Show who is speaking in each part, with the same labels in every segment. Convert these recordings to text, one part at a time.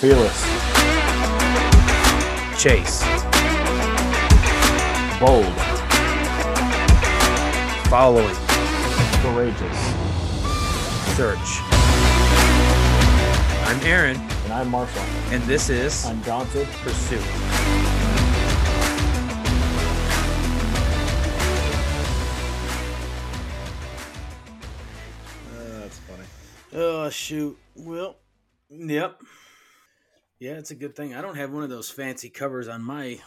Speaker 1: Fearless.
Speaker 2: Chase.
Speaker 1: Bold.
Speaker 2: Following.
Speaker 1: Courageous.
Speaker 2: Search. I'm Aaron,
Speaker 1: And I'm Marshall.
Speaker 2: and this is
Speaker 1: Undaunted.
Speaker 2: Pursuit.
Speaker 3: that's funny.
Speaker 2: Oh shoot. Well, yep. Yeah, it's a good thing. I don't have one of those fancy covers on my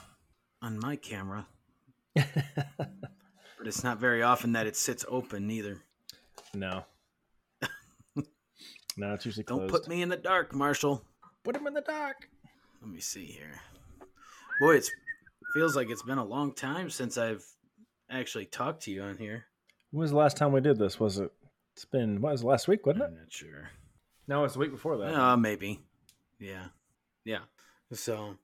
Speaker 2: on my camera. but it's not very often that it sits open either.
Speaker 3: No. no, it's usually closed.
Speaker 2: Don't put me in the dark, Marshall.
Speaker 3: Put him in the dark.
Speaker 2: Let me see here. Boy, it feels like it's been a long time since I've actually talked to you on here.
Speaker 3: When was the last time we did this? Was it? It's been what was it, last week, wasn't it?
Speaker 2: I'm not sure.
Speaker 3: No, it's the week before that.
Speaker 2: Uh, maybe. Yeah. Yeah. So,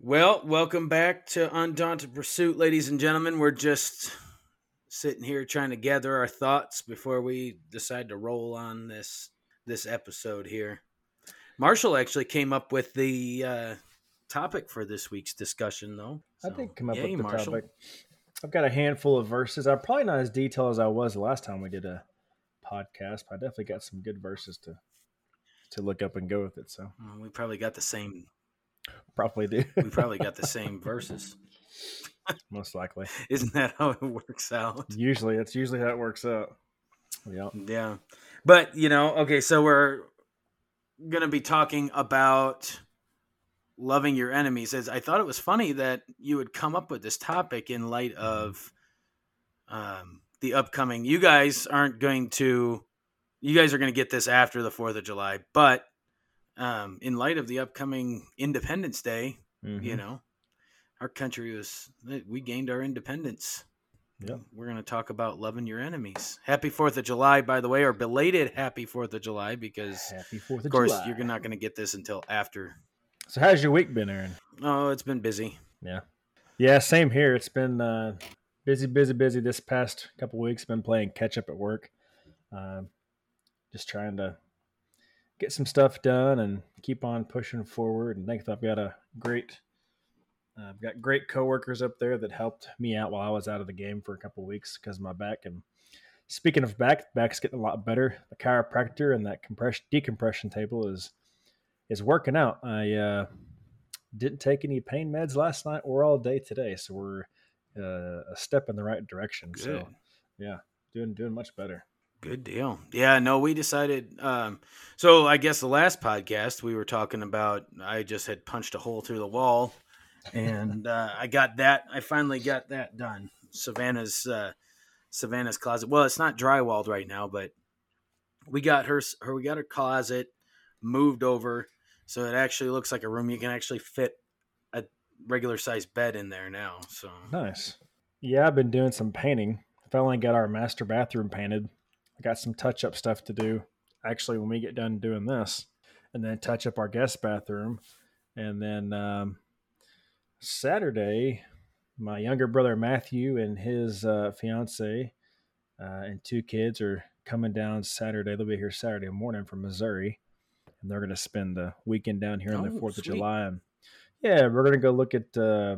Speaker 2: well, welcome back to Undaunted Pursuit, ladies and gentlemen. We're just sitting here trying to gather our thoughts before we decide to roll on this this episode here. Marshall actually came up with the uh, topic for this week's discussion, though.
Speaker 3: I
Speaker 2: So,
Speaker 3: did come up
Speaker 2: yay,
Speaker 3: with the
Speaker 2: Marshall.
Speaker 3: topic. I've got a handful of verses. I'm probably not as detailed as I was the last time we did a podcast, but I definitely got some good verses to to look up and go with it. So
Speaker 2: Well, we probably got the same.
Speaker 3: probably do.
Speaker 2: We probably got the same verses.
Speaker 3: Most likely.
Speaker 2: Isn't that how it works out?
Speaker 3: Usually, it's usually how it works out. Yeah.
Speaker 2: Yeah. But, you know, okay, so we're going to be talking about loving your enemies. As I thought it was funny that you would come up with this topic in light of um, the upcoming. You guys aren't going to, you guys are going to get this after the 4th of July, but um, in light of the upcoming Independence Day,
Speaker 3: Mhm.
Speaker 2: you know, our country was, we gained our independence.
Speaker 3: Yeah.
Speaker 2: We're going to talk about loving your enemies. Happy 4th of July, by the way, or belated happy 4th of July, because,
Speaker 3: of,
Speaker 2: of course,
Speaker 3: July.
Speaker 2: you're not going to get this until after.
Speaker 3: So, how's your week been, Aaron?
Speaker 2: Oh, it's been busy.
Speaker 3: Yeah. Yeah, same here. It's been uh, busy, busy, busy this past couple weeks. Been playing catch up at work. Um, just trying to get some stuff done and keep on pushing forward. And think I've got a great, uh, I've got great coworkers up there that helped me out while I was out of the game for a couple weeks because of my back. And speaking of back, back's getting a lot better. The chiropractor and that compression decompression table is is working out. I uh, didn't take any pain meds last night or all day today, so we're uh, a step in the right direction.
Speaker 2: Good.
Speaker 3: So yeah, doing doing much better.
Speaker 2: Good deal. Yeah, no, we decided. Um, so I guess the last podcast we were talking about, I just had punched a hole through the wall, and uh, I got that. I finally got that done. Savannah's uh, Savannah's closet. Well, it's not drywalled right now, but we got her. Her we got her closet moved over, so it actually looks like a room. You can actually fit a regular sized bed in there now. So
Speaker 3: Nice. Yeah, I've been doing some painting. I finally got our master bathroom painted. I got some touch up stuff to do. Actually, when we get done doing this, and then touch up our guest bathroom, and then um, Saturday, my younger brother Matthew and his uh, fiance uh, and two kids are coming down Saturday. They'll be here Saturday morning from Missouri, and they're going to spend the weekend down here on the
Speaker 2: Oh,
Speaker 3: Fourth of. July. And yeah, we're going to go look at uh,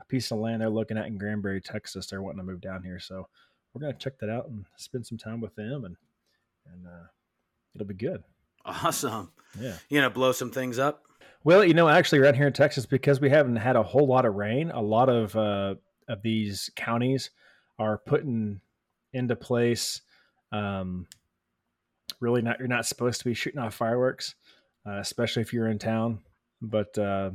Speaker 3: a piece of land they're looking at in Granbury, Texas. They're wanting to move down here, so we're going to check that out and spend some time with them, and and uh, it'll be good.
Speaker 2: awesome.
Speaker 3: Yeah.
Speaker 2: You know, blow some things up.
Speaker 3: Well, you know, actually, around here in Texas, because we haven't had a whole lot of rain, a lot of uh, of these counties are putting into place. Um, really, not you're not supposed to be shooting off fireworks, uh, especially if you're in town. But uh,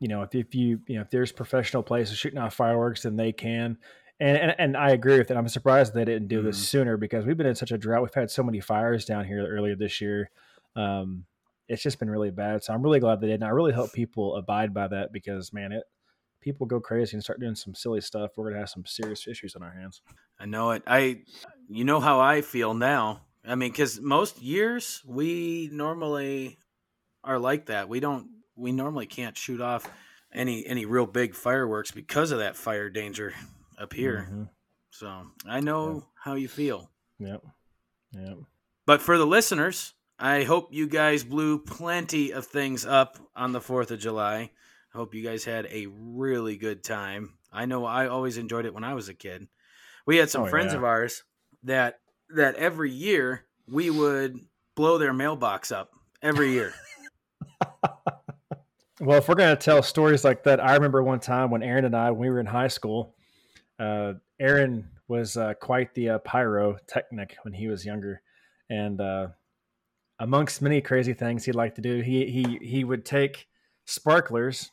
Speaker 3: you know, if, if you you know if there's professional places shooting off fireworks, then they can. And, and, and I agree with it. I'm surprised they didn't do this
Speaker 2: Mhm.
Speaker 3: sooner because we've been in such a drought. We've had so many fires down here earlier this year. Um, it's just been really bad. So I'm really glad they did. And I really hope people abide by that because man, it people go crazy and start doing some silly stuff. We're gonna have some serious issues on our hands.
Speaker 2: I know it. I, you know how I feel now. I mean, because most years we normally are like that. We don't. We normally can't shoot off any any real big fireworks because of that fire danger up here.
Speaker 3: Mhm.
Speaker 2: So I know how you feel.
Speaker 3: Yep. Yep.
Speaker 2: But for the listeners, I hope you guys blew plenty of things up on the 4th of July. I hope you guys had a really good time. I know I always enjoyed it when I was a kid. We had some
Speaker 3: Oh,
Speaker 2: friends
Speaker 3: yeah.
Speaker 2: of ours that that every year we would blow their mailbox up every year.
Speaker 3: Well, if we're going to tell stories like that, I remember one time when Aaron and I, when we were in high school, uh, Aaron was uh, quite the uh, pyrotechnic when he was younger, and uh, amongst many crazy things he'd like to do, he he he would take sparklers,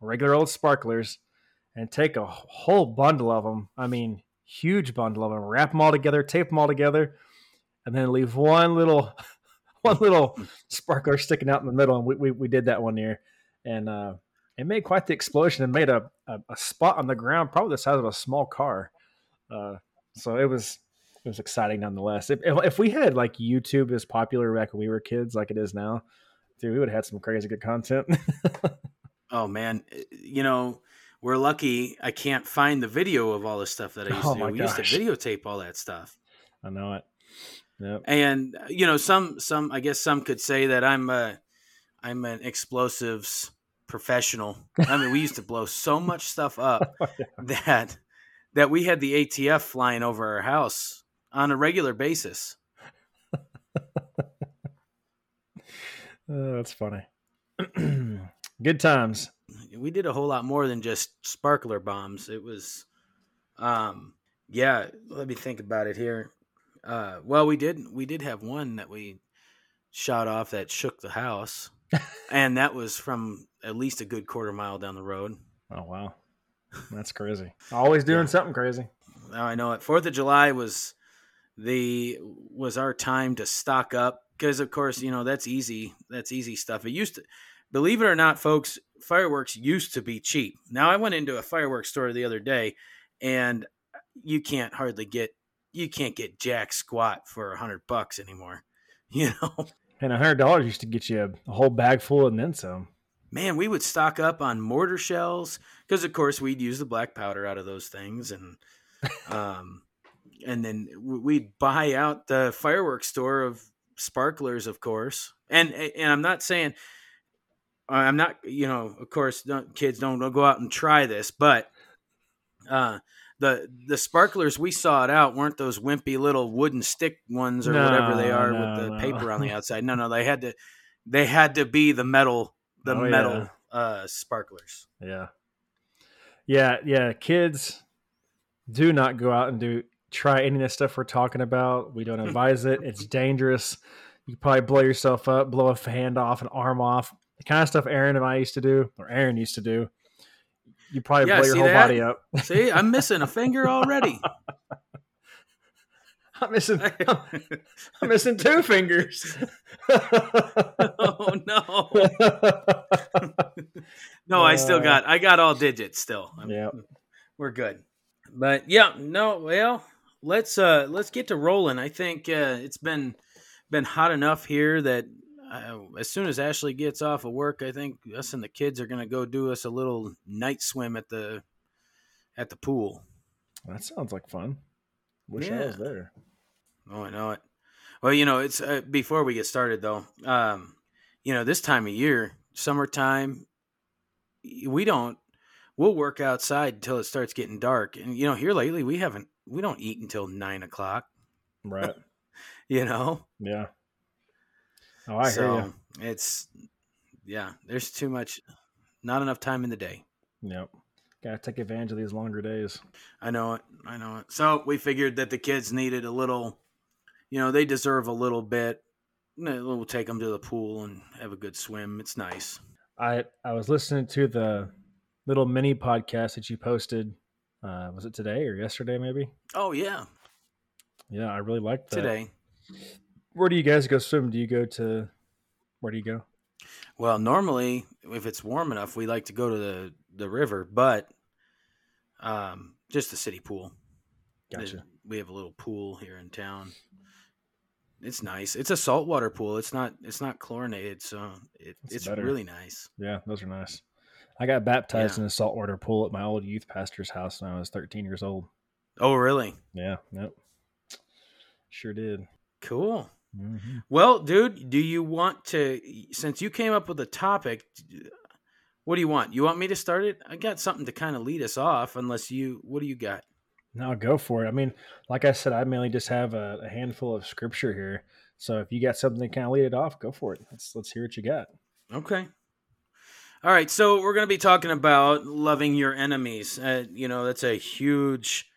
Speaker 3: regular old sparklers, and take a whole bundle of them. I mean, huge bundle of them, wrap them all together, tape them all together, and then leave one little one little sparkler sticking out in the middle. And we we, we did that one year, and uh, it made quite the explosion and made a, a, a spot on the ground, probably the size of a small car. Uh, so it was it was exciting nonetheless. If, if, if we had like YouTube as popular back when we were kids, like it is now, dude, we would have had some crazy good content.
Speaker 2: Oh man, you know, we're lucky I can't find the video of all the stuff that I used
Speaker 3: Oh
Speaker 2: to do. We used to videotape all that stuff.
Speaker 3: I know it. Yep.
Speaker 2: and you know some some i guess some could say that i'm a i'm an explosives professional. I mean we used to blow so much stuff up that that we had the atf flying over our house on a regular basis.
Speaker 3: Oh, that's funny. good times.
Speaker 2: we did a whole lot more than just sparkler bombs. It was um yeah let me think about it here. Uh well we did we did have one that we shot off that shook the house. And that was from at least a good quarter mile down the road
Speaker 3: Oh wow, that's crazy. Always doing
Speaker 2: Yeah.
Speaker 3: something crazy.
Speaker 2: Now I know it. Fourth of July was the was our time to stock up because, of course, you know that's easy. That's easy stuff. It used to, believe it or not, folks, fireworks used to be cheap. Now I went into a fireworks store the other day, and you can't hardly get you can't get jack squat for a hundred bucks anymore. You know,
Speaker 3: And a hundred dollars used to get you a, a whole bag full and then some.
Speaker 2: Man, we would stock up on mortar shells because, of course, we'd use the black powder out of those things, and um, and then we'd buy out the fireworks store of sparklers, of course. And and I'm not saying I'm not, you know, of course, don't, kids don't, don't go out and try this, but uh, the the sparklers we saw it out weren't those wimpy little wooden stick ones or whatever they are
Speaker 3: no,
Speaker 2: with the
Speaker 3: no.
Speaker 2: paper on the outside. No, no, they had to they had to be the metal the
Speaker 3: Oh, yeah.
Speaker 2: metal uh, sparklers.
Speaker 3: Yeah. Yeah, yeah. Kids do not go out and do try any of the stuff we're talking about. We don't advise it. It's dangerous. You probably blow yourself up, blow a hand off, an arm off. The kind of stuff Aaron and I used to do, or Aaron used to do. You probably
Speaker 2: Yeah,
Speaker 3: blow your whole
Speaker 2: that?
Speaker 3: body up.
Speaker 2: See, I'm missing a finger already.
Speaker 3: I'm missing I'm missing two fingers.
Speaker 2: oh no. No, I still
Speaker 3: Uh,
Speaker 2: got I got all digits still. I'm-
Speaker 3: yeah.
Speaker 2: We're good. But yeah, no, well, let's uh let's get to rolling. I think uh it's been been hot enough here that uh, as soon as Ashley gets off of work, I think us and the kids are going to go do us a little night swim at the at the pool.
Speaker 3: That sounds like fun. Wish I
Speaker 2: Yeah.
Speaker 3: was there.
Speaker 2: Oh, I know it. Well, you know, it's uh, before we get started though. Um, you know, this time of year, summertime, we don't. We'll work outside until it starts getting dark, and you know, here lately we haven't. We don't eat until nine o'clock.
Speaker 3: Right.
Speaker 2: You know,
Speaker 3: Yeah. Oh, I hear you.
Speaker 2: it's yeah. There's too much, not enough time in the day.
Speaker 3: Yep. Gotta take advantage of these longer days.
Speaker 2: I know it. I know it. So we figured that the kids needed a little, you know, they deserve a little bit. We'll take them to the pool and have a good swim. It's nice.
Speaker 3: I I was listening to the little mini podcast that you posted. Uh, was it today or yesterday? Maybe.
Speaker 2: Oh yeah,
Speaker 3: Yeah, I really liked that.
Speaker 2: today.
Speaker 3: Where do you guys go swim? Do you go to? Where do you go?
Speaker 2: Well, normally if it's warm enough, we like to go to the the river, but um, just the city pool.
Speaker 3: Gotcha.
Speaker 2: We have a little pool here in town. It's nice. It's a saltwater pool. It's not. It's not chlorinated, so it, it's
Speaker 3: better.
Speaker 2: really nice.
Speaker 3: Yeah, those are nice. I got baptized
Speaker 2: Yeah.
Speaker 3: in a saltwater pool at my old youth pastor's house when I was 13 years old.
Speaker 2: Oh, really?
Speaker 3: Yeah. Yep. Sure did.
Speaker 2: Cool.
Speaker 3: Mhm.
Speaker 2: Well, dude, do you want to? Since you came up with the topic, what do you want? You want me to start it? I got something to kind of lead us off. Unless you, what do you got?
Speaker 3: No, go for it. I mean, like I said, I mainly just have a, a handful of scripture here. So if you got something to kind of lead it off, go for it. Let's let's hear what you got.
Speaker 2: Okay. All right, so we're going to be talking about loving your enemies. Uh, you know, that's a huge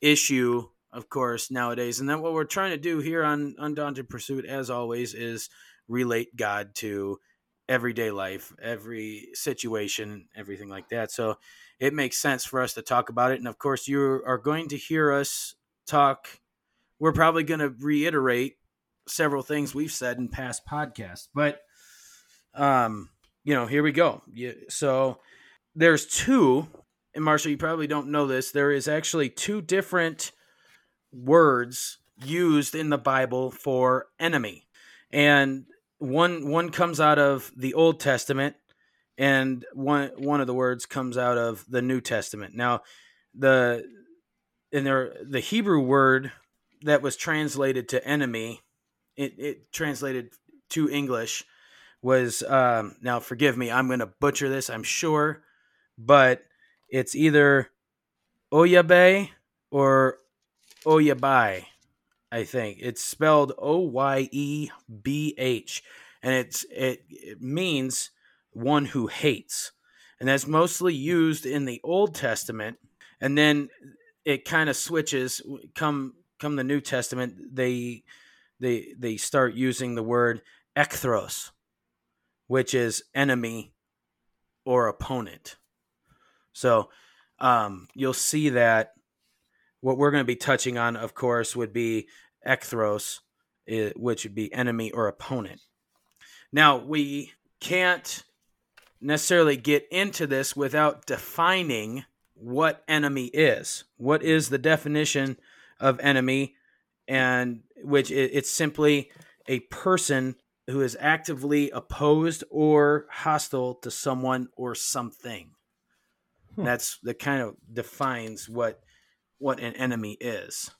Speaker 2: issue, of course, nowadays. And then what we're trying to do here on Undaunted Pursuit, as always, is relate God to everyday life, every situation, everything like that. So it makes sense for us to talk about it. And of course, you are going to hear us talk. We're probably going to reiterate several things we've said in past podcasts, but um, you know, here we go. So there's two, and Marshall, you probably don't know this. There is actually two different words used in the Bible for enemy, and one one comes out of the Old Testament, and one one of the words comes out of the New Testament. Now, the in there the Hebrew word that was translated to enemy, it, it translated to English was um, now forgive me, I'm going to butcher this, I'm sure, but it's either Oyabe or Oyabai. I think it's spelled O Y E B H, and it's it, it means one who hates, and that's mostly used in the Old Testament, and then it kind of switches come come the New Testament. They they they start using the word ekthros, which is enemy or opponent. So um, you'll see that what we're going to be touching on, of course, would be ekthros, eh, which would be enemy or opponent. Now, we can't necessarily get into this without defining what enemy is. What is the definition of enemy? And which it's simply a person who is actively opposed or hostile to someone or something.
Speaker 3: Hmm.
Speaker 2: That's that kind of defines what what an enemy is.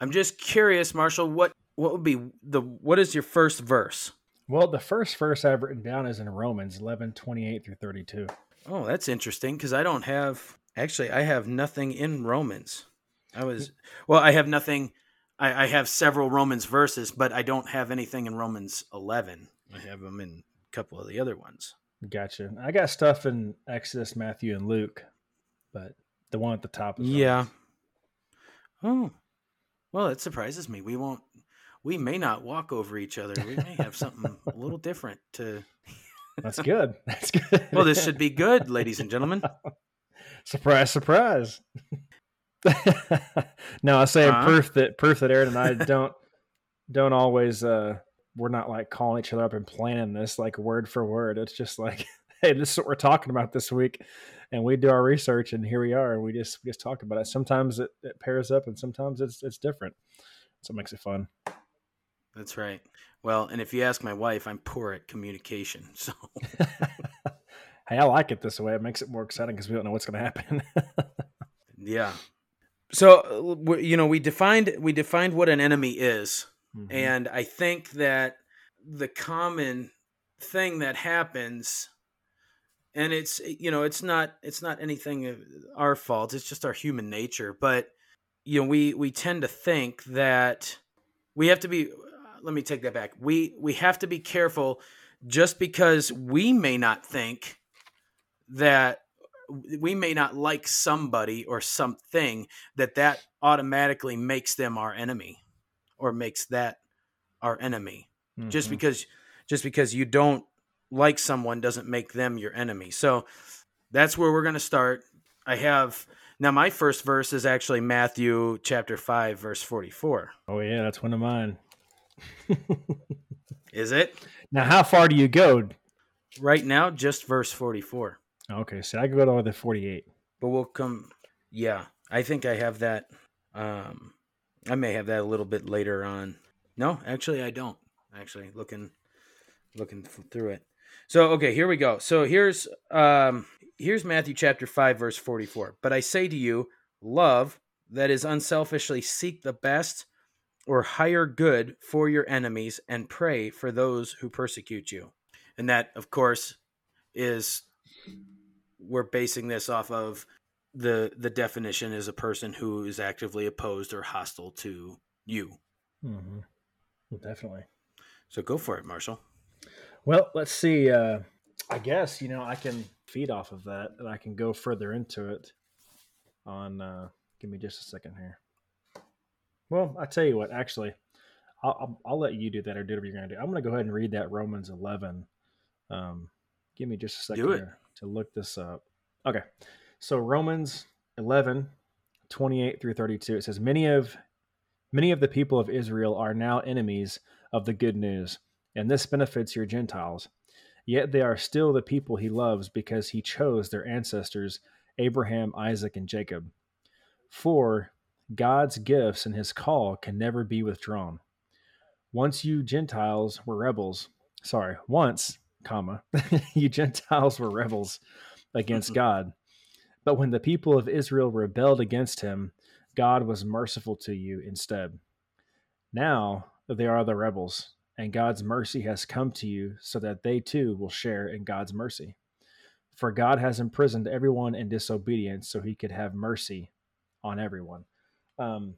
Speaker 2: I'm just curious, Marshall, what what would be the what is your first verse?
Speaker 3: Well, the first verse I've written down is in Romans 11, 28 through 32.
Speaker 2: Oh, that's interesting because I don't have actually I have nothing in Romans. I was well, I have nothing. I, I have several Romans verses, but I don't have anything in Romans 11. I have them in a couple of the other ones.
Speaker 3: Gotcha. I got stuff in Exodus, Matthew, and Luke, but the one at the top is
Speaker 2: Yeah.
Speaker 3: Romans.
Speaker 2: Oh, well, it surprises me. We won't. We may not walk over each other. We may have something a little different to.
Speaker 3: That's good. That's good.
Speaker 2: Well, this should be good, ladies and gentlemen.
Speaker 3: surprise, surprise. no, I say
Speaker 2: Huh?
Speaker 3: proof that proof that Aaron and I don't don't always uh we're not like calling each other up and planning this like word for word. It's just like, hey, this is what we're talking about this week. And we do our research and here we are and we just we just talk about it. Sometimes it, it pairs up and sometimes it's it's different. So it makes it fun.
Speaker 2: That's right. Well, and if you ask my wife, I'm poor at communication. So
Speaker 3: hey, I like it this way. It makes it more exciting because we don't know what's going to happen.
Speaker 2: yeah. So you know, we defined we defined what an enemy is,
Speaker 3: Mhm.
Speaker 2: and I think that the common thing that happens, and it's you know, it's not it's not anything our fault. It's just our human nature. But you know, we we tend to think that we have to be. Let me take that back. We we have to be careful, just because we may not think that we may not like somebody or something that that automatically makes them our enemy or makes that our enemy just
Speaker 3: Mhm.
Speaker 2: because just because you don't like someone doesn't make them your enemy. So that's where we're going to start. I have now my first verse is actually matthew chapter 5 verse 44
Speaker 3: Oh yeah, that's one of mine.
Speaker 2: is it?
Speaker 3: Now, how far do you go?
Speaker 2: right now just verse 44
Speaker 3: Okay, so I go to the forty-eight.
Speaker 2: but we'll come yeah i think i have that um i may have that a little bit later on. No actually i don't. Actually looking looking through it so okay here we go so here's um here's matthew chapter 5 verse 44 but i say to you love that is unselfishly seek the best or higher good for your enemies and pray for those who persecute you. And that, of course, is we're basing this off of the the definition is a person who is actively opposed or hostile to you.
Speaker 3: Mm-hmm. Well, definitely.
Speaker 2: So go for it, Marshall.
Speaker 3: Well, let's see. Uh, I guess you know I can feed off of that, and I can go further into it. On, uh, give me just a second here. Well, I tell you what. Actually, I'll, I'll, I'll let you do that or do whatever you're going to do. I'm going to go ahead and read that Romans 11. Um, give me just a second here to look this up. Okay, so Romans 11, 28 through 32. It says, "Many of many of the people of Israel are now enemies of the good news, and this benefits your Gentiles. Yet they are still the people he loves because he chose their ancestors, Abraham, Isaac, and Jacob. For God's gifts and his call can never be withdrawn. Once you Gentiles were rebels, sorry, once, comma, you Gentiles were rebels against mm-hmm. God. But when the people of Israel rebelled against him, God was merciful to you instead. Now they are the rebels, and God's mercy has come to you so that they too will share in God's mercy. For God has imprisoned everyone in disobedience so he could have mercy on everyone. Um,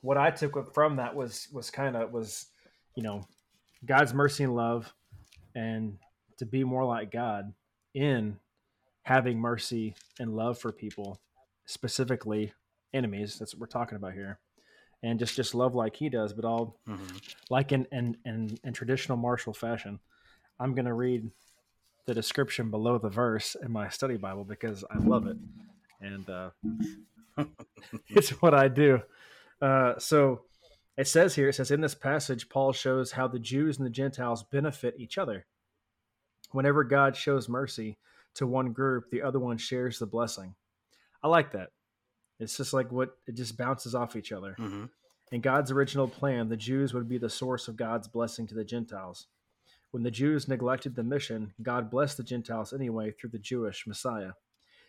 Speaker 3: what I took from that was was kind of was, you know, God's mercy and love, and to be more like God in having mercy and love for people, specifically enemies. That's what we're talking about here, and just just love like He does, but all
Speaker 2: Mm-hmm.
Speaker 3: like in in in, in traditional Marshall fashion. I'm going to read the description below the verse in my study Bible because I love it, and uh, it's what I do. Uh, so it says here, it says in this passage, Paul shows how the Jews and the Gentiles benefit each other. Whenever God shows mercy to one group, the other one shares the blessing. I like that. It's just like what it just bounces off each other.
Speaker 2: Mm-hmm.
Speaker 3: In God's original plan, the Jews would be the source of God's blessing to the Gentiles. When the Jews neglected the mission, God blessed the Gentiles anyway through the Jewish Messiah.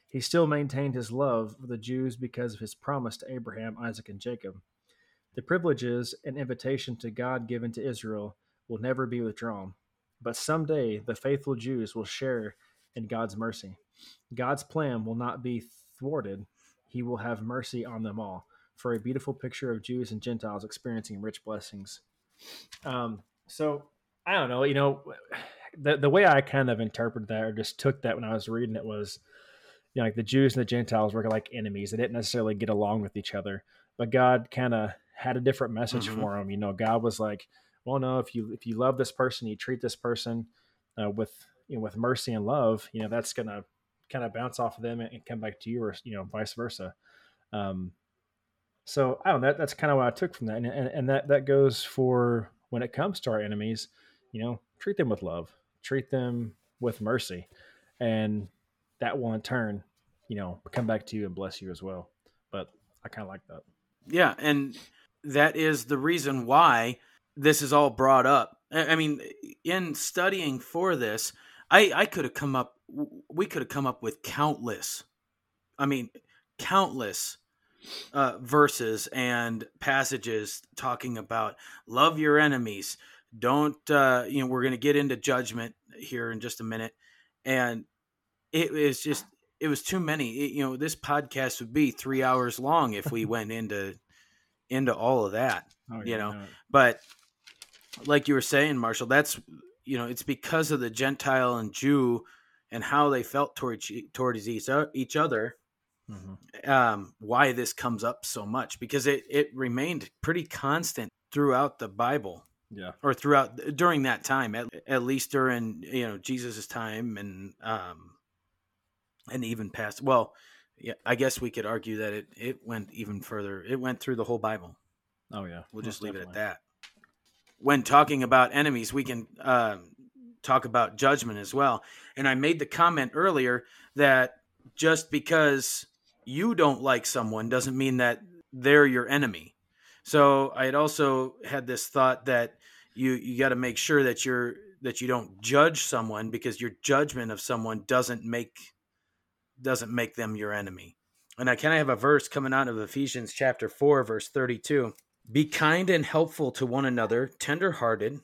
Speaker 3: He still maintained his love for the Jews because of his promise to Abraham, Isaac, and Jacob. The privileges and invitation to God given to Israel will never be withdrawn, but someday the faithful Jews will share in God's mercy. God's plan will not be thwarted, he will have mercy on them all for a beautiful picture of Jews and Gentiles experiencing rich blessings. Um, so I don't know, you know, the the way I kind of interpreted that or just took that when I was reading it was, you know, like the Jews and the Gentiles were like enemies; they didn't necessarily get along with each other. But God kind of had a different message
Speaker 2: Mhm.
Speaker 3: for them. You know, God was like, "Well, no, if you if you love this person, you treat this person uh, with you know with mercy and love, you know that's gonna kind of bounce off of them and come back to you, or you know, vice versa." Um, so I don't know. That, that's kind of what I took from that, and, and and that that goes for when it comes to our enemies. You know, treat them with love, treat them with mercy, and that will in turn, you know, come back to you and bless you as well. But I kind of like that.
Speaker 2: Yeah, and that is the reason why this is all brought up. I I mean, in studying for this, I I could have come up we could have come up with countless I mean, countless uh, verses and passages talking about love your enemies. Don't uh, you know? We're going to get into judgment here in just a minute, and it was just it was too many. It- you know, this podcast would be three hours long if we went into into all of that.
Speaker 3: Oh,
Speaker 2: You know, But like you were saying, Marshall, that's you know, it's because of the Gentile and Jew and how they felt towards towards each other
Speaker 3: hmm
Speaker 2: um, why this comes up so much because it, it remained pretty constant throughout the Bible
Speaker 3: yeah,
Speaker 2: or throughout during that time at, at least during you know Jesus's time and um and even past well yeah I guess we could argue that it it went even further it went through the whole Bible.
Speaker 3: Oh yeah.
Speaker 2: we'll just
Speaker 3: most
Speaker 2: leave it at that when talking about enemies we can um, talk about judgment as well and I made the comment earlier that just because you don't like someone doesn't mean that they're your enemy. So I had also had this thought that you you got to make sure that you're that you don't judge someone because your judgment of someone doesn't make doesn't make them your enemy. And I kind of have a verse coming out of Ephesians chapter 4 verse 32 Be kind and helpful to one another, tender hearted,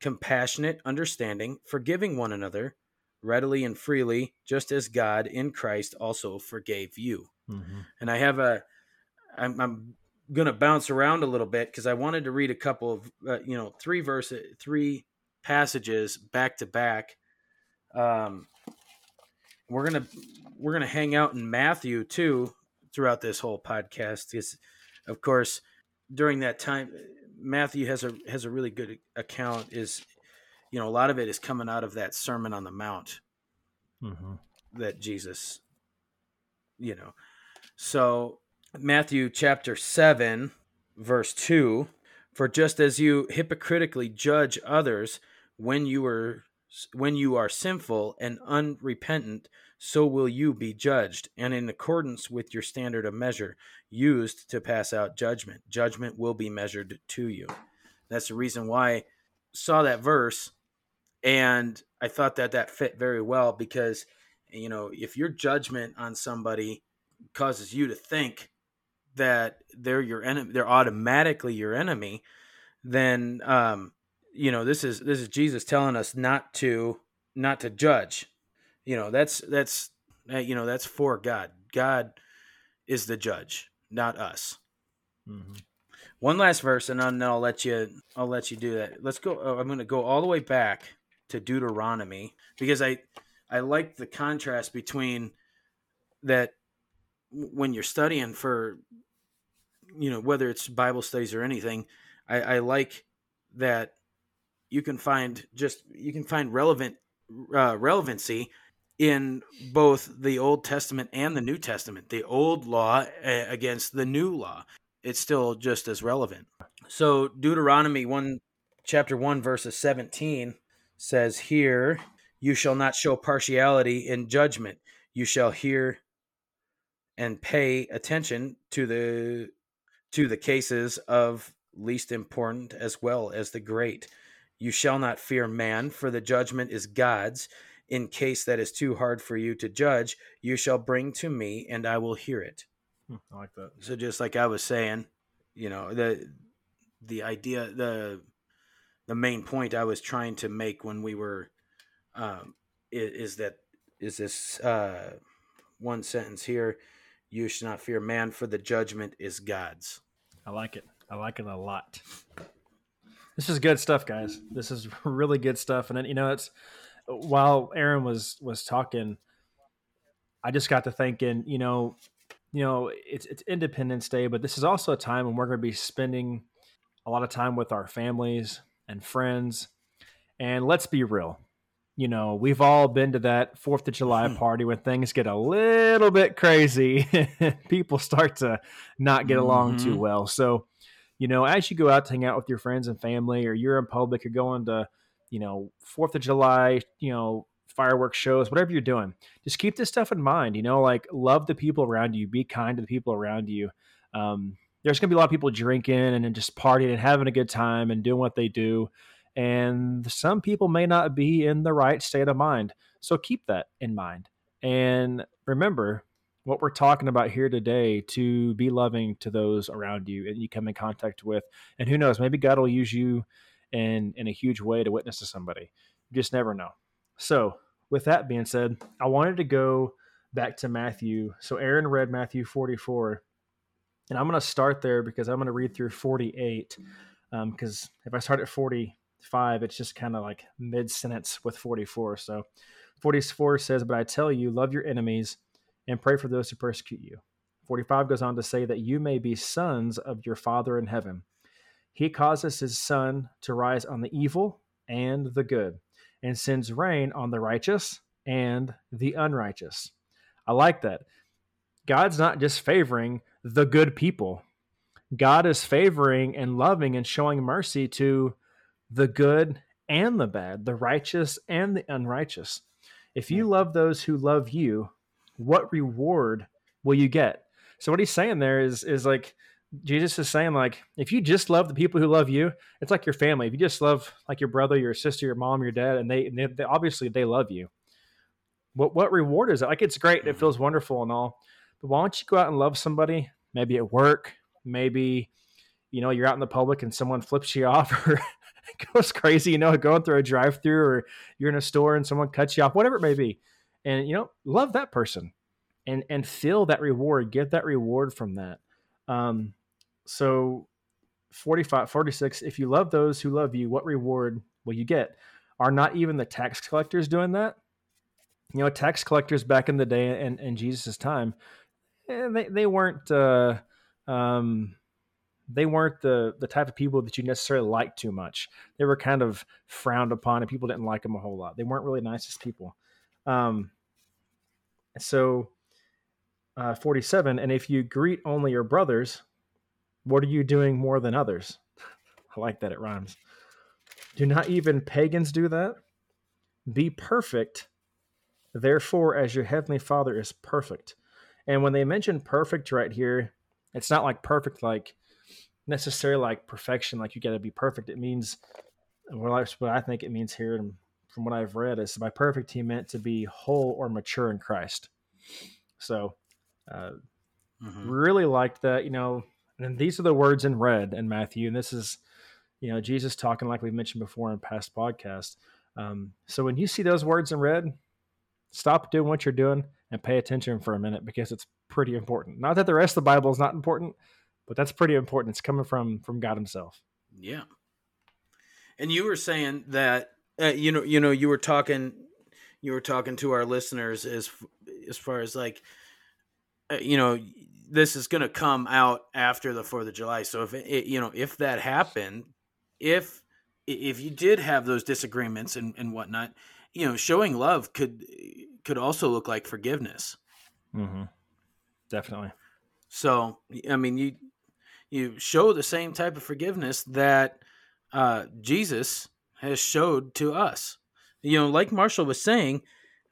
Speaker 2: compassionate, understanding, forgiving one another readily and freely, just as God in Christ also forgave you. Mm-hmm. And I have a, I'm, I'm going to bounce around a little bit because I wanted to read a couple of, uh, you know, three verses, three passages back to back. Um, we're gonna we're gonna hang out in Matthew too throughout this whole podcast because, of course, during that time, Matthew has a has a really good account. Is you know a lot of it is coming out of that Sermon on the Mount mm-hmm. that Jesus, you know, so Matthew chapter seven, verse two. For just as you hypocritically judge others when you are when you are sinful and unrepentant, so will you be judged, and in accordance with your standard of measure used to pass out judgment, judgment will be measured to you. That's the reason why I saw that verse, and I thought that that fit very well because, you know, if your judgment on somebody causes you to think that they're your enemy, they're automatically your enemy, then um, you know this is this is jesus telling us not to not to judge. You know that's that's uh, you know that's for god. God is the judge not us. Mm-hmm. one last verse and then i'll let you i'll let you do that. Let's go oh, i'm going to go all the way back to deuteronomy because i i like the contrast between that when you're studying for you know whether it's bible studies or anything i i like that you can find just you can find relevant uh, relevancy in both the Old Testament and the New Testament. The old law against the new law, it's still just as relevant. So Deuteronomy one chapter one verses seventeen says here, "You shall not show partiality in judgment. You shall hear and pay attention to the to the cases of least important as well as the great." You shall not fear man, for the judgment is God's. In case that is too hard for you to judge, you shall bring to me, and I will hear it.
Speaker 3: Hmm, I like that.
Speaker 2: So just like I was saying, you know the the idea the the main point I was trying to make when we were um, is, is that is this uh, one sentence here: "You should not fear man, for the judgment is God's."
Speaker 3: I like it. I like it a lot. This is good stuff, guys. This is really good stuff. And then, you know, it's while Aaron was was talking, I just got to thinking, you know, you know, it's it's Independence Day, but this is also a time when we're going to be spending a lot of time with our families and friends. And let's be real, you know, we've all been to that Fourth of July party when things get a little bit crazy. People start to not get along mm-hmm. too well. So you know, as you go out to hang out with your friends and family, or you're in public, you're going to, you know, Fourth of July, you know, fireworks shows, whatever you're doing, just keep this stuff in mind. You know, like love the people around you, be kind to the people around you. Um, there's going to be a lot of people drinking and just partying and having a good time and doing what they do. And some people may not be in the right state of mind. So keep that in mind. And remember, what we're talking about here today to be loving to those around you and you come in contact with and who knows maybe god will use you in in a huge way to witness to somebody. You just never know. So with that being said i wanted to go back to matthew. So aaron read matthew 44 and i'm going to start there because i'm going to read through 48 because um, if i start at 45 it's just kind of like mid sentence with 44 so 44 says but i tell you love your enemies and pray for those who persecute you. 45 goes on to say that you may be sons of your Father in heaven. He causes his sun to rise on the evil and the good, and sends rain on the righteous and the unrighteous. I like that. God's not just favoring the good people, God is favoring and loving and showing mercy to the good and the bad, the righteous and the unrighteous. If you hmm. love those who love you, what reward will you get? So what he's saying there is is like Jesus is saying like if you just love the people who love you, it's like your family. If you just love like your brother, your sister, your mom, your dad, and they, and they, they obviously they love you. What what reward is it? Like it's great, it mm-hmm. feels wonderful and all, but why don't you go out and love somebody? Maybe at work, maybe you know you're out in the public and someone flips you off or goes crazy, you know, going through a drive-through or you're in a store and someone cuts you off, whatever it may be, and you know, love that person and and feel that reward, get that reward from that. Um, so 45 46 if you love those who love you what reward will you get? Are not even the tax collectors doing that? You know tax collectors back in the day and in jesus' time eh, they, they weren't uh, um, they weren't the the type of people that you necessarily liked too much. They were kind of frowned upon and people didn't like them a whole lot. They weren't really nicest people um, so uh, 47 and if you greet only your brothers what are you doing more than others? I like that it rhymes. Do not even pagans do that? Be perfect, therefore, as your heavenly Father is perfect. And when they mention perfect right here, it's not like perfect, like necessarily like perfection, like you got to be perfect. It means, well, what I think it means here, from what I've read, is by perfect, he meant to be whole or mature in Christ. So, uh, mm-hmm. really liked that. You know, and these are the words in red in Matthew. And this is, you know, Jesus talking like we've mentioned before in past podcasts. Um, so when you see those words in red, stop doing what you're doing and pay attention for a minute because it's pretty important. Not that the rest of the Bible is not important, but that's pretty important. It's coming from from God Himself.
Speaker 2: Yeah. And you were saying that uh, you know you know you were talking you were talking to our listeners as as far as like uh, you know this is going to come out after the Fourth of July. So if it, you know if that happened, if if you did have those disagreements and, and whatnot, you know, showing love could could also look like forgiveness.
Speaker 3: Mm-hmm. Definitely.
Speaker 2: So I mean, you you show the same type of forgiveness that uh, Jesus has showed to us. You know, like Marshall was saying.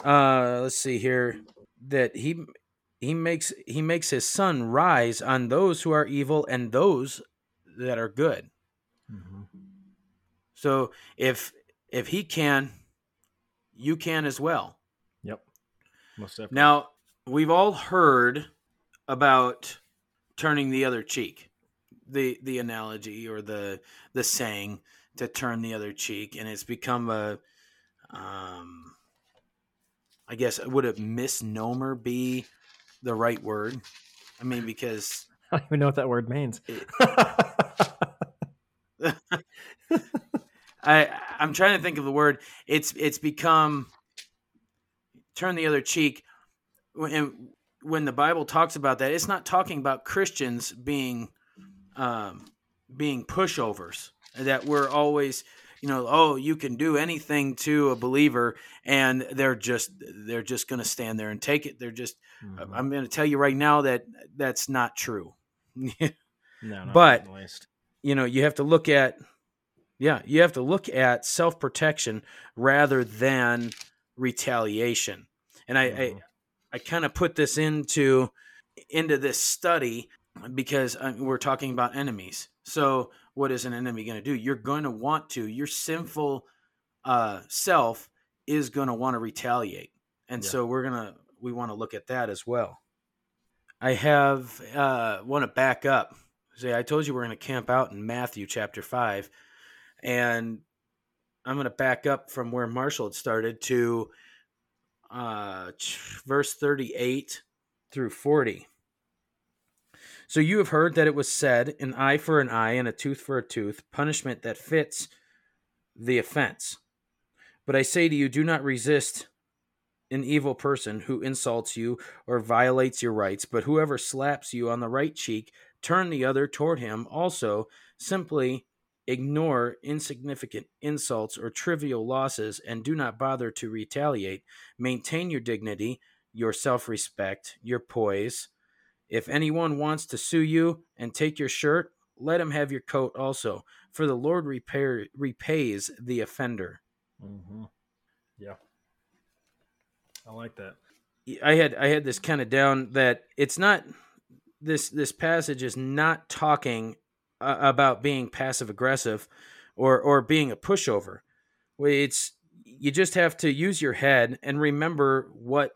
Speaker 2: Uh, let's see here that he he makes he makes his sun rise on those who are evil and those that are good. Mm-hmm. So if if he can, you can as well.
Speaker 3: Yep.
Speaker 2: Most definitely. Now we've all heard about turning the other cheek, the the analogy or the the saying to turn the other cheek, and it's become a um, I guess would a misnomer be the right word. I mean, because
Speaker 3: I don't even know what that word means.
Speaker 2: I I'm trying to think of the word. It's it's become turn the other cheek. And when the Bible talks about that, it's not talking about Christians being um, being pushovers. That we're always you know, oh, you can do anything to a believer, and they're just they're just going to stand there and take it. They're just. Mm-hmm. I'm going to tell you right now that that's not true.
Speaker 3: no,
Speaker 2: but you know, you have to look at, yeah, you have to look at self protection rather than retaliation. And I, mm-hmm. I, I kind of put this into into this study because uh, we're talking about enemies. So what is an enemy going to do? You're going to want to, your sinful uh, self is going to want to retaliate. And yeah. so we're going to, we want to look at that as well. I have, uh, want to back up. Say, I told you we're going to camp out in Matthew chapter 5. And I'm going to back up from where Marshall had started to uh, verse 38 through 40. So you have heard that it was said, an eye for an eye and a tooth for a tooth, punishment that fits the offense. But I say to you, do not resist an evil person who insults you or violates your rights, but whoever slaps you on the right cheek, turn the other toward him also. Simply ignore insignificant insults or trivial losses and do not bother to retaliate. Maintain your dignity, your self respect, your poise if anyone wants to sue you and take your shirt, let him have your coat also, for the Lord repair, repays the offender.
Speaker 3: Mm-hmm. Yeah, I like that.
Speaker 2: I had I had this kind of down that it's not this this passage is not talking uh, about being passive aggressive or or being a pushover. It's you just have to use your head and remember what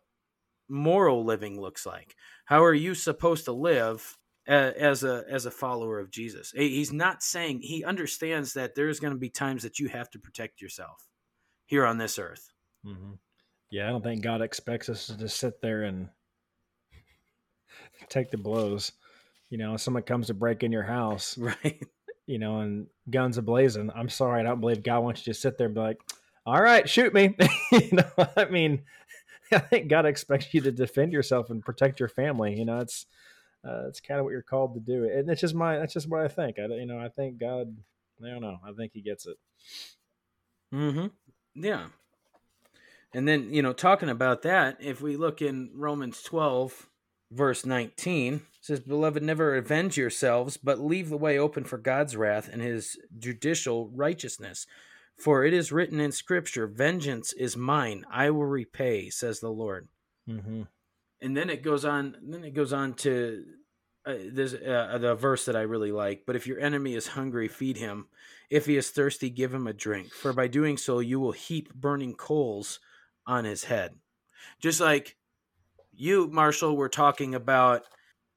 Speaker 2: moral living looks like. How are you supposed to live as a as a follower of Jesus. He's not saying he understands that there's going to be times that you have to protect yourself here on this earth.
Speaker 3: hmm Yeah, I don't think God expects us to just sit there and take the blows. You know, someone comes to break in your house,
Speaker 2: Right.
Speaker 3: you know, and guns a blazing. I'm sorry, I don't believe God wants you to sit there and be like, "All right, shoot me." you know, I mean, I think God expects you to defend yourself and protect your family. You know, it's uh, it's kind of what you're called to do, and it's just my that's just what I think. I you know, I think God. I don't know. I think He gets it.
Speaker 2: Mm-hmm. Yeah. And then, you know, talking about that, if we look in Romans 12, verse 19, it says, Beloved, never avenge yourselves, but leave the way open for God's wrath and his judicial righteousness. For it is written in Scripture, Vengeance is mine, I will repay, says the Lord.
Speaker 3: Mm-hmm.
Speaker 2: And then it goes on, then it goes on to uh, there's uh, the verse that I really like. But if your enemy is hungry, feed him. If he is thirsty, give him a drink. For by doing so, you will heap burning coals on his head. Just like you, Marshall, were talking about.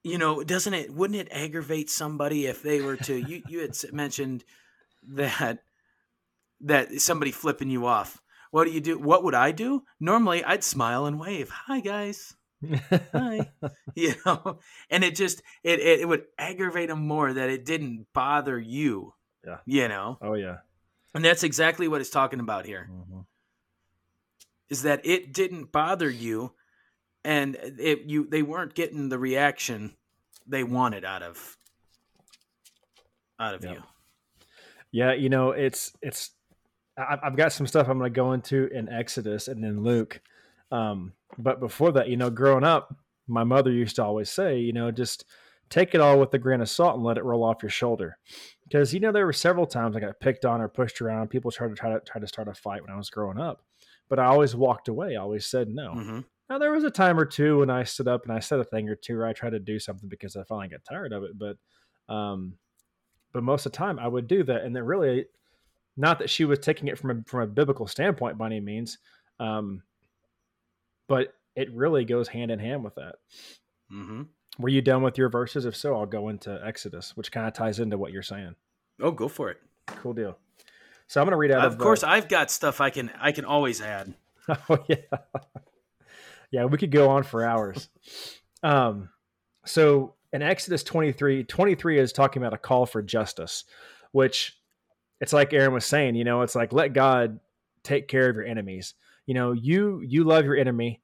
Speaker 2: You know, doesn't it? Wouldn't it aggravate somebody if they were to? you you had mentioned that that somebody flipping you off. What do you do? What would I do? Normally, I'd smile and wave. Hi, guys Hi. you know and it just it, it, it would aggravate him more that it didn't bother you
Speaker 3: Yeah.
Speaker 2: you know
Speaker 3: oh yeah.
Speaker 2: and that's exactly what it's talking about here
Speaker 3: Mhm.
Speaker 2: is that it didn't bother you and it you they weren't getting the reaction they wanted out of out of
Speaker 3: Yep.
Speaker 2: you
Speaker 3: Yeah, you know, it's it's. I- I've got some stuff I'm going to go into in Exodus and in Luke, um, but before that, you know, growing up, my mother used to always say, you know, just take it all with a grain of salt and let it roll off your shoulder, because you know there were several times I got picked on or pushed around. People tried to try to try to start a fight when I was growing up, but I always walked away. I always said no.
Speaker 2: hmm
Speaker 3: Now there was a time or two when I stood up and I said a thing or two, or I tried to do something because I finally got tired of it. But, um, but most of the time I would do that, and then really, not that she was taking it from a from a biblical standpoint by any means, um, but it really goes hand in hand with that.
Speaker 2: hmm
Speaker 3: Were you done with your verses? If so, I'll go into Exodus, which kind of ties into what you're saying.
Speaker 2: oh go for it
Speaker 3: Cool deal. So I'm going to read out of,
Speaker 2: of course
Speaker 3: uh,
Speaker 2: i've got stuff i can i can always add
Speaker 3: Oh yeah. yeah, we could go on for hours. um so in Exodus 23, 23 is talking about a call for justice, which it's like Aaron was saying, you know, it's like let God take care of your enemies. You know, you you love your enemy,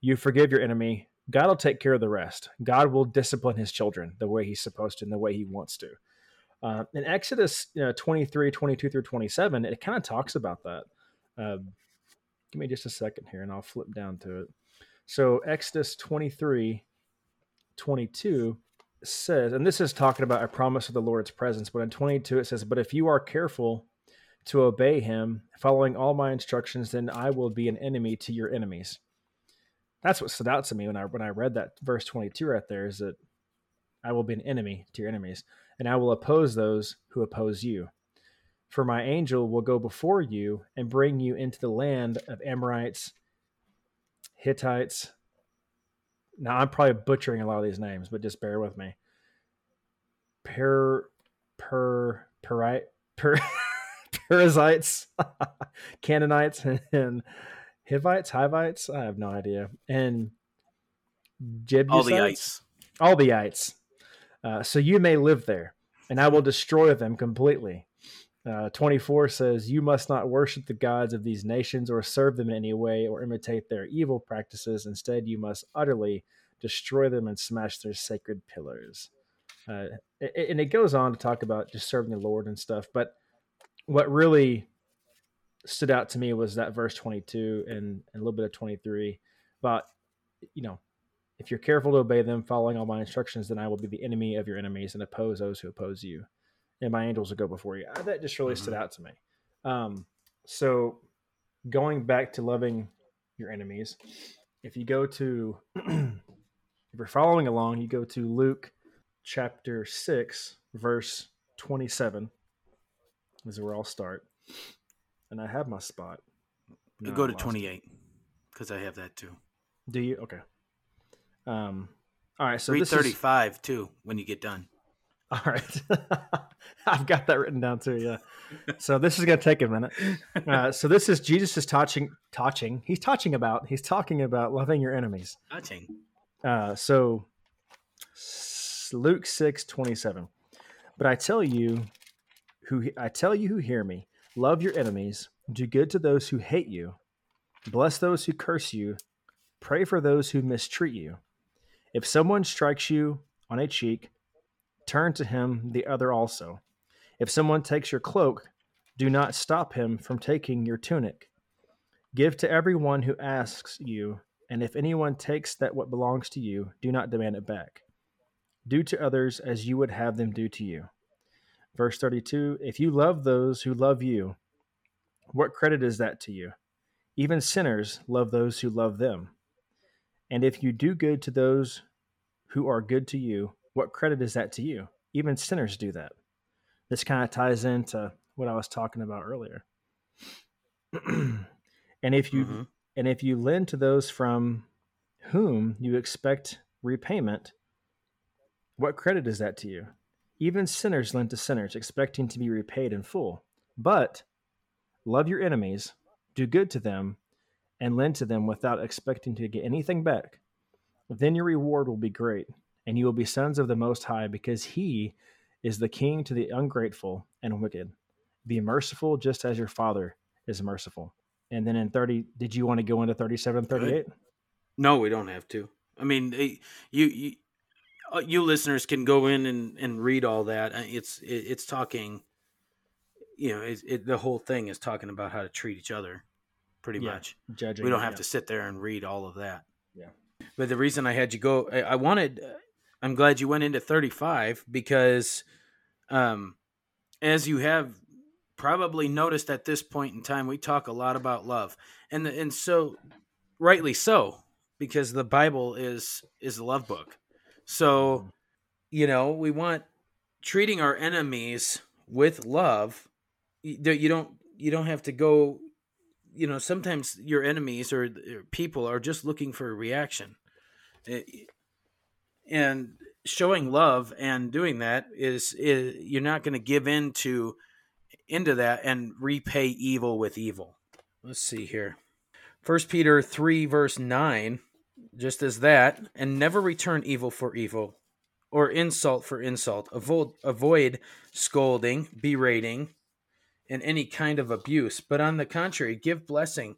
Speaker 3: you forgive your enemy, God will take care of the rest. God will discipline his children the way he's supposed to and the way he wants to. Uh, in Exodus you know, 23, 22 through 27, it kind of talks about that. Um, give me just a second here and I'll flip down to it. So Exodus 23, 22 says, and this is talking about a promise of the Lord's presence, but in 22 it says, But if you are careful to obey him, following all my instructions, then I will be an enemy to your enemies. That's what stood out to me when I when I read that verse 22 right there is that I will be an enemy to your enemies, and I will oppose those who oppose you. For my angel will go before you and bring you into the land of Amorites, Hittites. Now I'm probably butchering a lot of these names, but just bear with me. Per, per, perite, per, Perizzites, Canaanites, and Hivites, Hivites. I have no idea. And Jebusites,
Speaker 2: all the ice
Speaker 3: all the ites. Uh, so you may live there, and I will destroy them completely. Uh, 24 says, You must not worship the gods of these nations or serve them in any way or imitate their evil practices. Instead, you must utterly destroy them and smash their sacred pillars. Uh, and it goes on to talk about just serving the Lord and stuff. But what really stood out to me was that verse 22 and, and a little bit of 23 about, you know, if you're careful to obey them, following all my instructions, then I will be the enemy of your enemies and oppose those who oppose you. And my angels will go before you. Uh, That just really stood out to me. Um, so, going back to loving your enemies, if you go to, if you're following along, you go to Luke chapter 6, verse 27. Is where I'll start. And I have my spot.
Speaker 2: you
Speaker 3: No,
Speaker 2: go to 28 because i have that too
Speaker 3: Do you? Okay. Um, All right, so
Speaker 2: Read
Speaker 3: this
Speaker 2: thirty
Speaker 3: is
Speaker 2: too when you get done.
Speaker 3: all right. I've got that written down too. Yeah. So this is gonna take a minute. Uh, so this is Jesus is touching, touching. He's touching about. He's talking about loving your enemies.
Speaker 2: Touching.
Speaker 3: Uh, so Luke six twenty seven. But I tell you, who I tell you who hear me, love your enemies, do good to those who hate you, bless those who curse you, pray for those who mistreat you. If someone strikes you on a cheek, turn to him the other also. If someone takes your cloak, do not stop him from taking your tunic. Give to everyone who asks you, and if anyone takes that what belongs to you, do not demand it back. Do to others as you would have them do to you. Verse 32 If you love those who love you, what credit is that to you? Even sinners love those who love them. And if you do good to those who are good to you, what credit is that to you? Even sinners do that. This kind of ties into what I was talking about earlier. and if you
Speaker 2: Mhm.
Speaker 3: and if you lend to those from whom you expect repayment, what credit is that to you? Even sinners lend to sinners, expecting to be repaid in full. But love your enemies, do good to them, and lend to them without expecting to get anything back. Then your reward will be great, and you will be sons of the Most High, because He is the King to the ungrateful and wicked. Be merciful just as your Father is merciful. And then in 30, did you want to go into 37 38?
Speaker 2: No, we don't have to. I mean, eh, you you uh, you listeners can go in and, and read all that. Uh, It's it, it's talking. You know, it, it, the whole thing is talking about how to treat each other, pretty
Speaker 3: Yeah,
Speaker 2: much.
Speaker 3: Judging.
Speaker 2: We don't have
Speaker 3: yeah.
Speaker 2: to sit there and read all of that.
Speaker 3: Yeah.
Speaker 2: But the reason I had you go, I, I wanted. I'm glad you went into 35 because, um, as you have probably noticed at this point in time, we talk a lot about love, and the, and so rightly so because the Bible is is a love book. So, you know, we want treating our enemies with love. You don't you don't have to go. You know, sometimes your enemies or people are just looking for a reaction, Eh, and showing love and doing that is, is you're not going to give in to into that and repay evil with evil. Let's see here. First Peter 3 verse 9 just as that and never return evil for evil or insult for insult avoid avoid scolding berating and any kind of abuse but on the contrary give blessing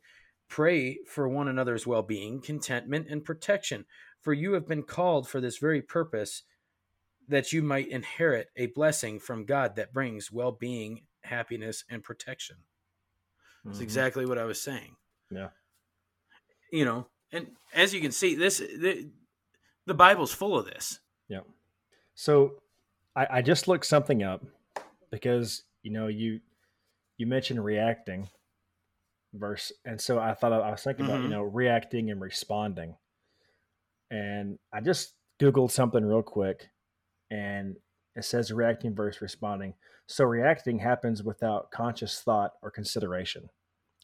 Speaker 2: pray for one another's well-being contentment and protection for you have been called for this very purpose that you might inherit a blessing from God that brings well-being happiness and protection that's
Speaker 3: Mhm.
Speaker 2: exactly what I was saying
Speaker 3: Yeah.
Speaker 2: you know and as you can see this the, the bible's full of this
Speaker 3: Yeah. So I, I just looked something up because you know you you mentioned reacting verse, and so I thought I was thinking about you
Speaker 2: Mhm.
Speaker 3: know reacting and responding, and I just googled something real quick, and it says reacting versus responding. So reacting happens without conscious thought or consideration.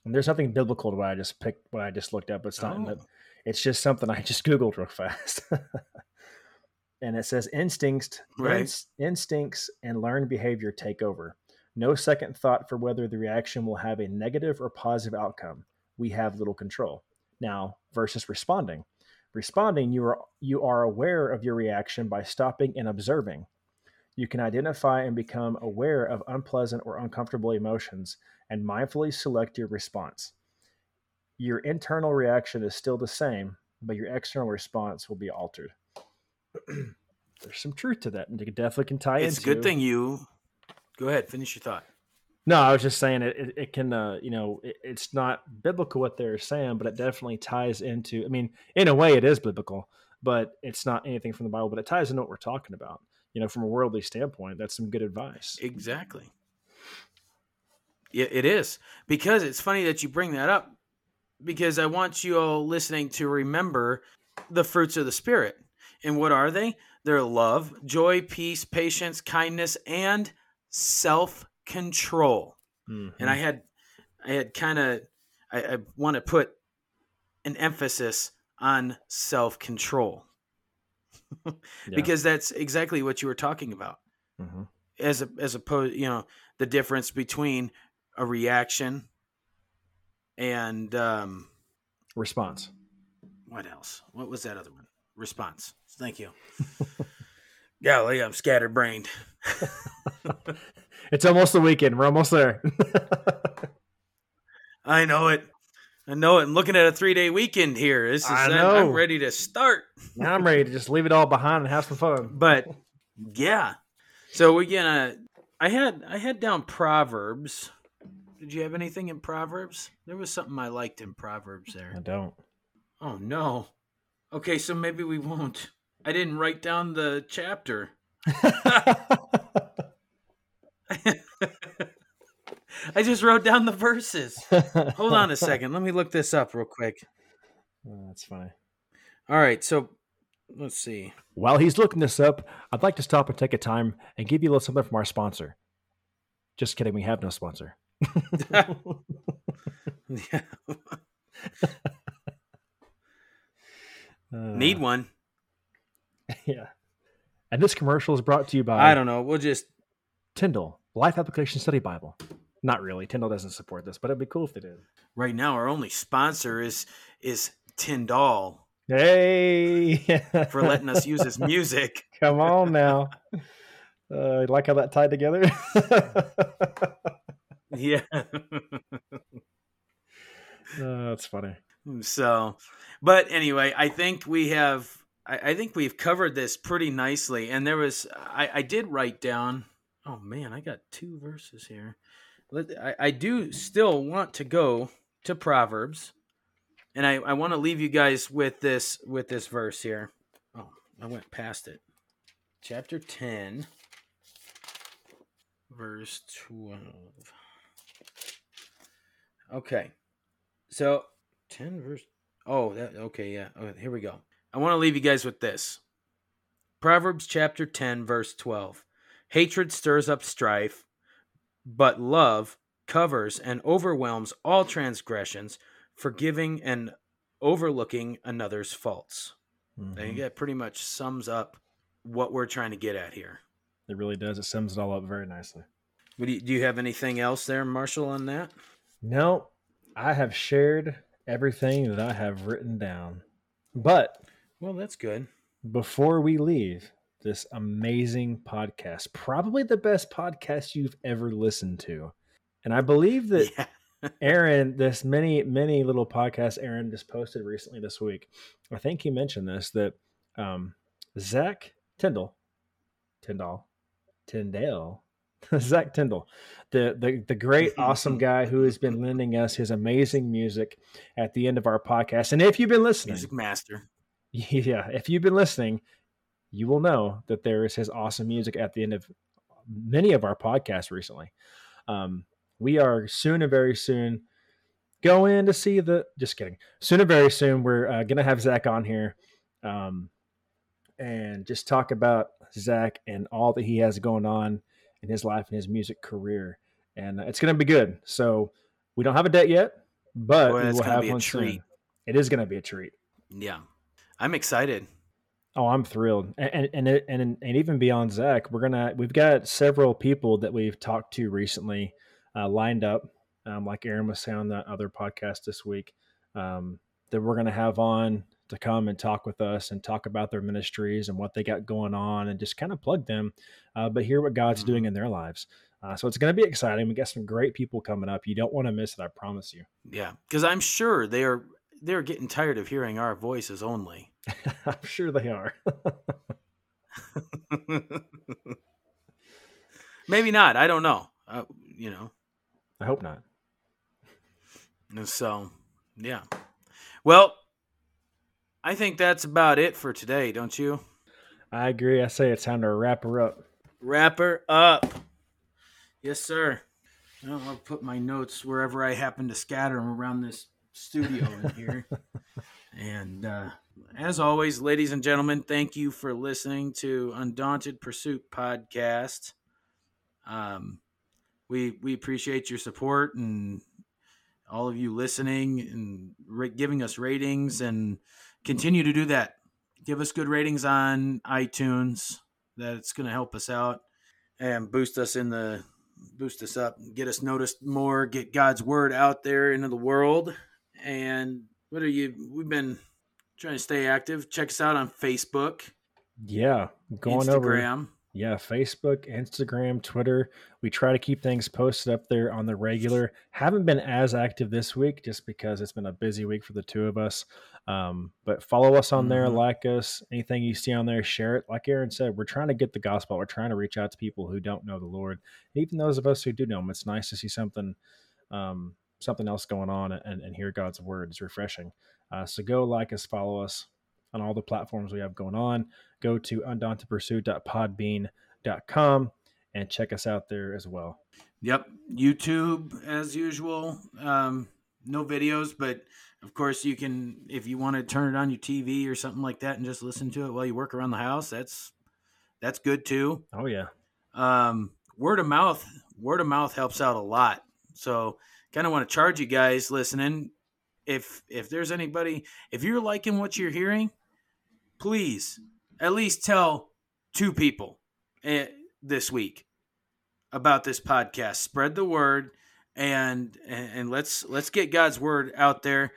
Speaker 3: And there's nothing biblical to what I just picked, what I just looked up. It's not in the
Speaker 2: Oh.
Speaker 3: it's just something I just Googled real fast. and it says instincts,
Speaker 2: Right.
Speaker 3: ins- instincts and learned behavior take over. No second thought for whether the reaction will have a negative or positive outcome. We have little control. Now, versus responding. Responding, you are you are aware of your reaction by stopping and observing. You can identify and become aware of unpleasant or uncomfortable emotions and mindfully select your response your internal reaction is still the same, but your external response will be altered. There's some truth to that, and it definitely can tie
Speaker 2: it's a good thing you go ahead finish your thought
Speaker 3: No, I was just saying it. It, it can, uh, you know, it, it's not biblical what they're saying, but it definitely ties into. I mean, in a way, it is biblical, but it's not anything from the Bible. But it ties into what we're talking about. You know, from a worldly standpoint, that's some good advice.
Speaker 2: exactly yeah it is because it's funny that you bring that up because i want you all listening to remember the fruits of the spirit and what are they they're love joy peace patience kindness and self-control and I had I had kind of I, I want to put an emphasis on self control.
Speaker 3: Yeah.
Speaker 2: because that's exactly what you were talking about.
Speaker 3: Mhm.
Speaker 2: As a, as opposed, you know, the difference between a reaction and um,
Speaker 3: response.
Speaker 2: what else? What was that other one? Response. Thank you. Golly, I'm scatterbrained.
Speaker 3: It's almost the weekend. We're almost there.
Speaker 2: I know it. I know it. I'm looking at a three day weekend here. This is
Speaker 3: I
Speaker 2: I'm-
Speaker 3: know.
Speaker 2: I'm ready to start.
Speaker 3: now I'm ready to just leave it all behind and have some fun.
Speaker 2: But yeah. So we're gonna I had I had down Proverbs. Did you have anything in Proverbs? There was something I liked in Proverbs there.
Speaker 3: I don't.
Speaker 2: Oh no. Okay, so maybe we won't. I didn't write down the chapter. I just wrote down the verses. Hold on a second. Let me look this up real quick.
Speaker 3: Oh, that's funny.
Speaker 2: All right, so let's see.
Speaker 3: While he's looking this up, I'd like to stop and take a time and give you a little something from our sponsor. Just kidding, we have no sponsor.
Speaker 2: Yeah. Need one.
Speaker 3: Yeah. And this commercial is brought to you by
Speaker 2: I don't know. We'll just
Speaker 3: Tyndale, Life Application Study Bible. Not really. Tyndale doesn't support this, but it'd be cool if they did.
Speaker 2: right now our only sponsor is is Tyndall
Speaker 3: Hey!
Speaker 2: for letting us use his music.
Speaker 3: Come on now. Uh, like how that tied together?
Speaker 2: Yeah.
Speaker 3: Oh, that's funny.
Speaker 2: so, but anyway, I think we have. I, I think we've covered this pretty nicely. And there was, I, I did write down. Oh man, I got two verses here. I, I do still want to go to Proverbs, and I, I want to leave you guys with this with this verse here. Oh, I went past it. Chapter ten, verse twelve. Okay, so ten verse. Oh, that okay, yeah. Oh, here we go. I want to leave you guys with this. Proverbs chapter 10 verse 12. Hatred stirs up strife, but love covers and overwhelms all transgressions, forgiving and overlooking another's faults. I think
Speaker 3: Mhm.
Speaker 2: that pretty much sums up what we're trying to get at here.
Speaker 3: It really does. It sums it all up very nicely.
Speaker 2: Do, you, do you have anything else there, Marshall, on that?
Speaker 3: No, I have shared everything that I have written down. But
Speaker 2: Well, that's good.
Speaker 3: before we leave this amazing podcast, probably the best podcast you've ever listened to. And I believe that
Speaker 2: Yeah.
Speaker 3: Aaron, this many, many little podcasts Aaron just posted recently this week. I think he mentioned this that um, Zach Tyndall, Tyndall, Tyndale, Zach Tyndall, the, the the great, awesome guy who has been lending us his amazing music at the end of our podcast. And if you've been listening,
Speaker 2: Music master.
Speaker 3: yeah, if you've been listening, you will know that there is his awesome music at the end of many of our podcasts recently. Um, we are soon and very soon going to see the. Just kidding. Soon and very soon, we're uh, going to have Zach on here, um, and just talk about Zach and all that he has going on in his life and his music career, and it's going to be good. So we don't have a date yet, but
Speaker 2: Boy,
Speaker 3: we will have one
Speaker 2: treat.
Speaker 3: soon. It is going to be a treat.
Speaker 2: Yeah. I'm excited.
Speaker 3: Oh, I'm thrilled, and and and, and and even beyond Zach, we're gonna we've got several people that we've talked to recently uh, lined up, um, like Aaron was saying on that other podcast this week, um, that we're gonna have on to come and talk with us and talk about their ministries and what they got going on, and just kind of plug them, uh, but hear what God's
Speaker 2: Mhm.
Speaker 3: doing in their lives. Uh, so it's gonna be exciting. We got some great people coming up. You don't want to miss it. I promise you.
Speaker 2: Yeah. Because I'm sure they are they're getting tired of hearing our voices only.
Speaker 3: I'm sure they are.
Speaker 2: Maybe not. I don't know. Uh, you know.
Speaker 3: I hope not.
Speaker 2: And so, yeah. Well, I think that's about it for today, don't you?
Speaker 3: I agree. I say it's time to wrap her up.
Speaker 2: Wrap her up. Yes, sir. Well, I'll put my notes wherever I happen to scatter them around this studio in here. and uh, as always, ladies and gentlemen, thank you for listening to Undaunted Pursuit podcast. Um, we we appreciate your support and all of you listening and ra- giving us ratings and continue to do that. give us good ratings on iTunes. That's going to help us out and boost us in the boost us up, get us noticed more, get God's word out there into the world. And what are you? We've been trying to stay active. Check us out on Facebook,
Speaker 3: Yeah, going over.
Speaker 2: Instagram.
Speaker 3: Yeah, Facebook, Instagram, Twitter. We try to keep things posted up there on the regular. Haven't been as active this week just because it's been a busy week for the two of us. Um, but follow us on there,
Speaker 2: Mhm.
Speaker 3: like us. Anything you see on there, share it. Like Aaron said, we're trying to get the gospel. We're trying to reach out to people who don't know the Lord. Even those of us who do know Him, it's nice to see something, um, something else going on and, and hear God's word. It's refreshing. Uh, so go like us, follow us on all the platforms we have going on. Go to undauntedpursuit.podbean.com and check us out there as well.
Speaker 2: Yep, YouTube as usual. Um, no videos, but of course you can if you want to turn it on your TV or something like that and just listen to it while you work around the house. That's that's good too.
Speaker 3: Oh yeah,
Speaker 2: Um, word of mouth, word of mouth helps out a lot. So, kind of want to charge you guys listening. If if there's anybody, if you're liking what you're hearing, please at least tell two people eh, this week about this podcast. Spread the word, and and let's let's get God's word out there.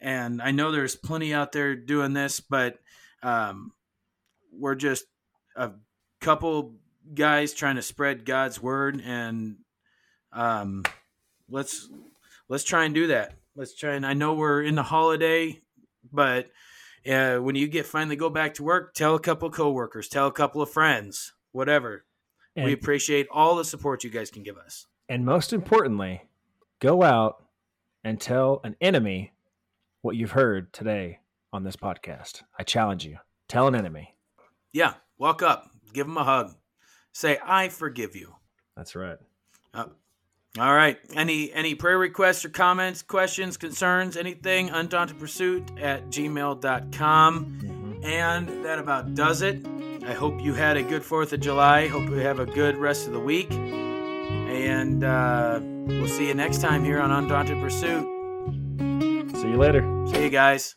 Speaker 2: And I know there's plenty out there doing this, but um, we're just a couple guys trying to spread God's word, and um, let's let's try and do that. Let's try and I know we're in the holiday, but uh, when you get finally go back to work, tell a couple of coworkers, tell a couple of friends, whatever.
Speaker 3: and,
Speaker 2: we appreciate all the support you guys can give us.
Speaker 3: and most importantly, go out and tell an enemy what you've heard today on this podcast. I challenge you. Tell an enemy.
Speaker 2: Yeah, walk up, give them a hug, say I forgive you.
Speaker 3: That's right.
Speaker 2: Uh, all right. Any any prayer requests or comments, questions, concerns, anything, undaunted pursuit at gmail.com.
Speaker 3: Mhm.
Speaker 2: And that about does it. I hope you had a good 4th of July. Hope you have a good rest of the week. And uh, we'll see you next time here on Undaunted Pursuit.
Speaker 3: See you later.
Speaker 2: See you guys.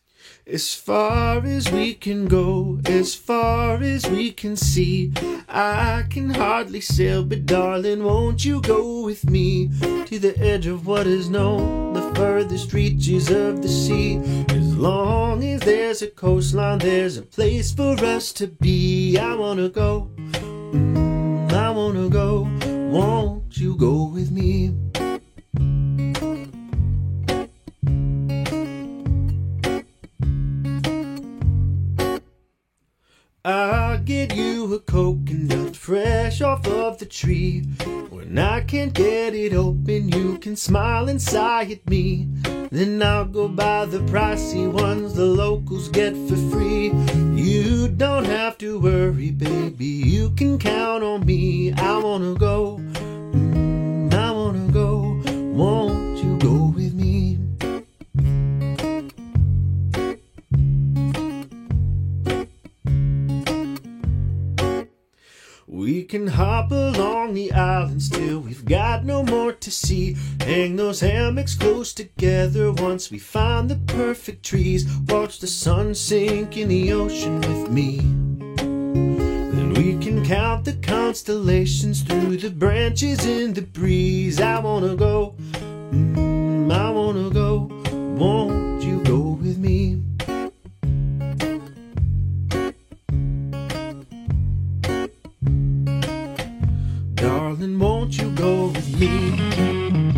Speaker 4: As far as we can go, as far as we can see, I can hardly sail, but darling, won't you go with me to the edge of what is known, the furthest reaches of the sea? As long as there's a coastline, there's a place for us to be. I wanna go, mm, I wanna go, won't you go with me? Fresh off of the tree. When I can't get it open, you can smile and sigh at me. Then I'll go buy the pricey ones the locals get for free. You don't have to worry, baby, you can count on me. I wanna go, We can hop along the islands till we've got no more to see. Hang those hammocks close together once we find the perfect trees. Watch the sun sink in the ocean with me. Then we can count the constellations through the branches in the breeze. I wanna go, mm, I wanna go. Won't won't you go with me?